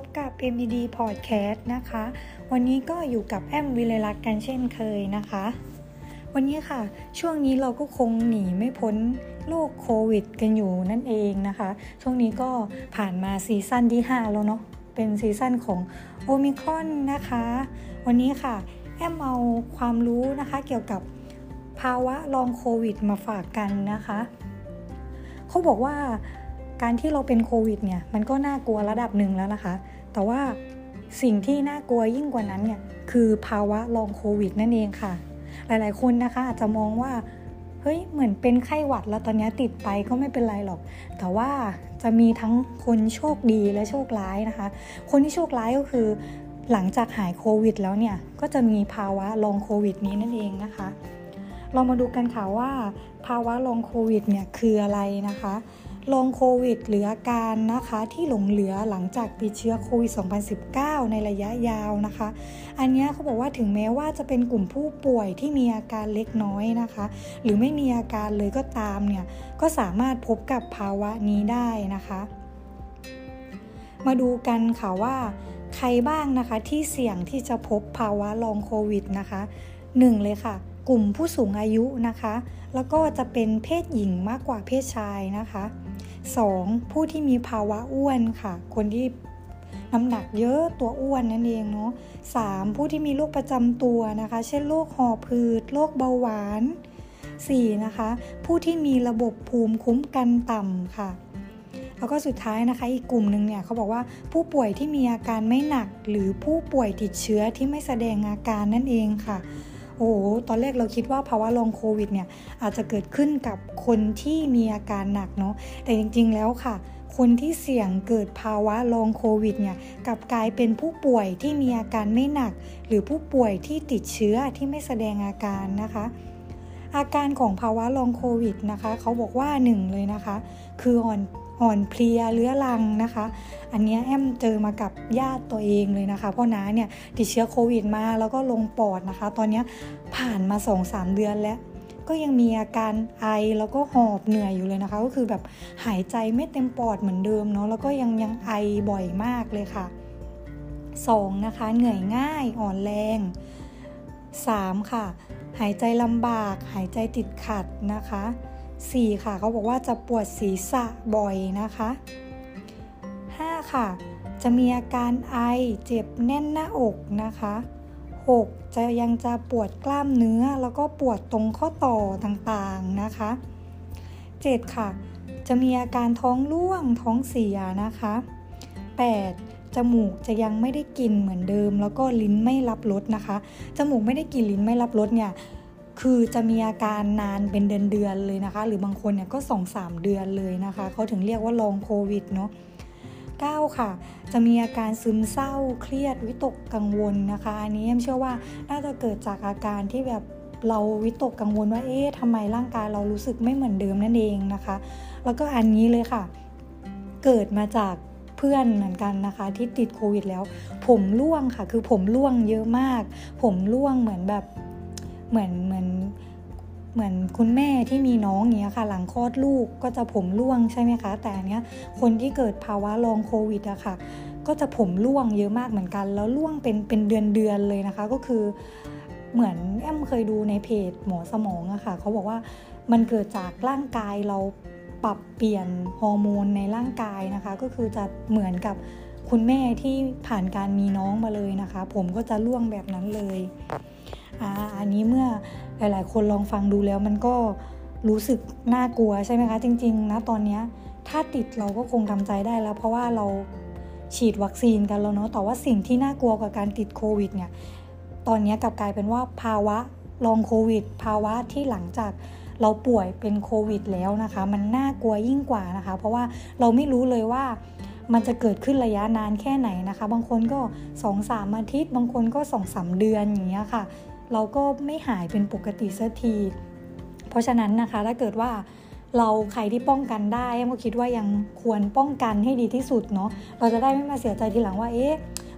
บกับ MED Podcast นะคะ วันนี้ก็อยู่กับแอมวิเลลักกันเช่นเคยนะคะ วันนี้ค่ะ ช่วงนี้เราก็คงหนีไม่พ้นโรคโควิด กันอยู่นั่นเองนะคะ ช่วงนี้ก็ผ่านมาซีซั่นที่ 5 แล้วเนาะ เป็นซีซั่นของโอมิครอนนะคะ วันนี้ค่ะ แอมเอาความรู้นะคะเกี่ยวกับภาวะลองโควิดมาฝากกันนะคะ เขาบอกว่า การที่เราเป็นโควิดเนี่ยมันก็น่ากลัวระดับหนึ่งแล้วนะคะ แต่ว่าสิ่งที่น่ากลัวยิ่งกว่านั้นเนี่ยคือภาวะลองโควิดนั่นเองค่ะ หลายๆ คนนะคะอาจจะมองว่าเฮ้ยเหมือนเป็นไข้หวัดแล้วตอนนี้ติดไปก็ไม่เป็นไรหรอก แต่ว่าจะมีทั้งคนโชคดีและโชคร้ายนะคะ คนที่โชคร้ายก็คือ หลังจากหายโควิด แล้วเนี่ยก็จะมีภาวะลองโควิด นี้นั่นเองนะคะ เรามาดูกันค่ะว่า ภาวะลองโควิดเนี่ยคืออะไรนะคะ ลองโควิด หรืออาการนะคะที่หลงเหลือหลังจากติดเชื้อโควิด 2019 ในระยะยาวนะคะ อันนี้เขาบอกว่าถึงแม้ว่าจะเป็นกลุ่มผู้ป่วยที่มีอาการเล็กน้อยนะคะ หรือไม่มีอาการเลยก็ตามเนี่ย ก็สามารถพบกับภาวะนี้ได้นะคะ มาดูกันค่ะว่าใครบ้างนะคะที่เสี่ยงที่จะพบภาวะลองโควิดนะคะหนึ่งเลยค่ะกลุ่มผู้สูงอายุนะคะ แล้วก็จะเป็นเพศหญิงมากกว่าเพศชายนะคะ 2. ผู้ที่มีภาวะอ้วนค่ะ คนที่น้ำหนักเยอะตัวอ้วนนั่นเองเนาะ 3. ผู้ที่มีโรคประจำตัวนะคะ เช่นโรคหอบหืดโรคเบาหวาน 4. นะคะ ผู้ที่มีระบบภูมิคุ้มกันต่ำค่ะ แล้วก็สุดท้ายนะคะ อีกกลุ่มหนึ่งเนี่ยเขาบอกว่าผู้ป่วยที่มีอาการไม่หนัก หรือผู้ป่วยติดเชื้อที่ไม่แสดงอาการนั่นเองค่ะ โอ้ตอนแรกเราคิดว่าภาวะลองโควิดเนี่ยอาจจะเกิดขึ้นกับคนที่มีอาการหนักเนาะแต่จริงๆแล้วค่ะ คนที่เสี่ยงเกิดภาวะลองโควิดเนี่ยกับกลายเป็นผู้ป่วยที่มีอาการไม่หนัก หรือผู้ป่วยที่ติดเชื้อที่ไม่แสดงอาการนะคะอาการของภาวะลองโควิดนะคะ เขาบอกว่าหนึ่งเลยนะคะ คืออ่อน อ่อนเพลียเรื้อรังนะคะ อันนี้แอมเจอมากับญาติตัวเองเลยนะคะ เพราะน้าเนี่ยติดเชื้อโควิดมาแล้วก็ลงปอดนะคะ ตอนนี้ผ่านมา 2-3 เดือนแล้วก็ยังมีอาการไอแล้วก็หอบเหนื่อยอยู่เลยนะคะ ก็คือแบบหายใจไม่เต็มปอดเหมือนเดิมเนาะแล้วก็ยังยังไอบ่อยมากเลยค่ะ 2. นะคะ เหนื่อยง่ายอ่อนแรง 3. ค่ะ หายใจลำบาก หายใจติดขัดนะคะ 4 ค่ะเขาบอกว่าจะปวดศีรษะบ่อยนะคะ 5 ค่ะ จะมีอาการไอเจ็บแน่นหน้าอกนะคะ 6. จะยังจะปวดกล้ามเนื้อแล้วก็ปวดตรงข้อต่อต่างๆนะคะ 7. ค่ะ จะมีอาการท้องร่วงท้องเสียนะคะ 8. จมูกจะยังไม่ได้กลิ่นเหมือนเดิม แล้วก็ลิ้นไม่รับรสนะคะ จมูกไม่ได้กลิ่นลิ้นไม่รับรสเนี่ย คือจะมีอาการนานเป็นเดือนๆเลยนะคะ หรือบางคนเนี่ยก็2สเดือนเลยนะคะเขาถึงเรียกว่าลองโควิดเนาะ9ค่ะ จะมีอาการซึมเศร้าเครียดวิตกกังวลนะคะ อันนี้เชื่อว่าน่าจะเกิดจากอาการที่แบบเราวิตกกังวลว่าเอ๊ะทำไมร่างกายเรารู้สึกไม่เหมือนเดิมนั่นเองนะคะ แล้วก็อันนี้เลยค่ะ เกิดมาจากเพื่อนเหมือนกันนะคะ ที่ติดโควิดแล้ว ผมร่วงค่ะ คือผมร่วงเยอะมาก ผมร่วงเหมือนแบบ เหมือนเหมือนเหมือนคุณแม่ที่มีน้องเนี้ยค่ะ หลังคลอดลูกก็จะผมร่วงใช่ไหมคะ แต่อันเนี้ยคนที่เกิดภาวะลองโควิดอะค่ะ ก็จะผมร่วงเยอะมากเหมือนกัน แล้วร่วงเป็นเป็นเดือนเดือนเลยนะคะ ก็คือเหมือนแอมเคยดูในเพจหมอสมองอะค่ะเขาบอกว่ามันเกิดจากร่างกายเราปรับเปลี่ยนฮอร์โมนในร่างกายนะคะ ก็คือจะเหมือนกับคุณแม่ที่ผ่านการมีน้องมาเลยนะคะ ผมก็จะร่วงแบบนั้นเลย อ่าอันนี้เมื่อหลาย ๆ คนลองฟังดูแล้วมันก็รู้สึกน่ากลัวใช่ไหมคะ จริง ๆ นะตอนนี้ถ้าติดเราก็คงทำใจได้แล้ว เพราะว่าเราฉีดวัคซีนกันแล้วเนาะแต่ว่าสิ่งที่น่ากลัวกับการติดโควิดเนี่ยตอนนี้กลับกลายเป็นว่าภาวะลองโควิด ภาวะที่หลังจากเราป่วยเป็นโควิดแล้วนะคะ มันน่ากลัวยิ่งกว่านะคะ เพราะว่าเราไม่รู้เลยว่ามันจะเกิดขึ้นระยะนานแค่ไหนนะคะ บางคนก็ 2-3 อาทิตย์ บางคนก็ 2-3 เดือนอย่างเงี้ยค่ะ เราก็ไม่หายเป็นปกติสักที เพราะฉะนั้นนะคะถ้าเกิดว่าเราใครที่ป้องกันได้ก็คิดว่ายังควรป้องกันให้ดีที่สุดเนาะเราจะได้ไม่มาเสียใจทีหลังว่าเอ๊ะ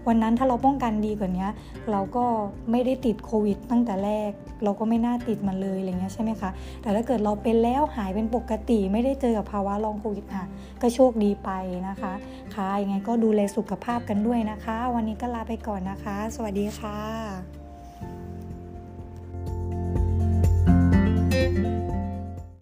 วันนั้นถ้าเราป้องกันดีกว่านี้เราก็ไม่ได้ติดโควิดตั้งแต่แรก เราก็ไม่น่าติดมันเลยอะไรเงี้ยใช่ไหมคะ แต่ถ้าเกิดเราเป็นแล้วหายเป็นปกติ ไม่ได้เจอกับภาวะลองโควิดอะก็โชคดีไปนะคะค่ะยังไงก็ดูแลสุขภาพกันด้วยนะคะ วันนี้ก็ลาไปก่อนนะคะ สวัสดีค่ะ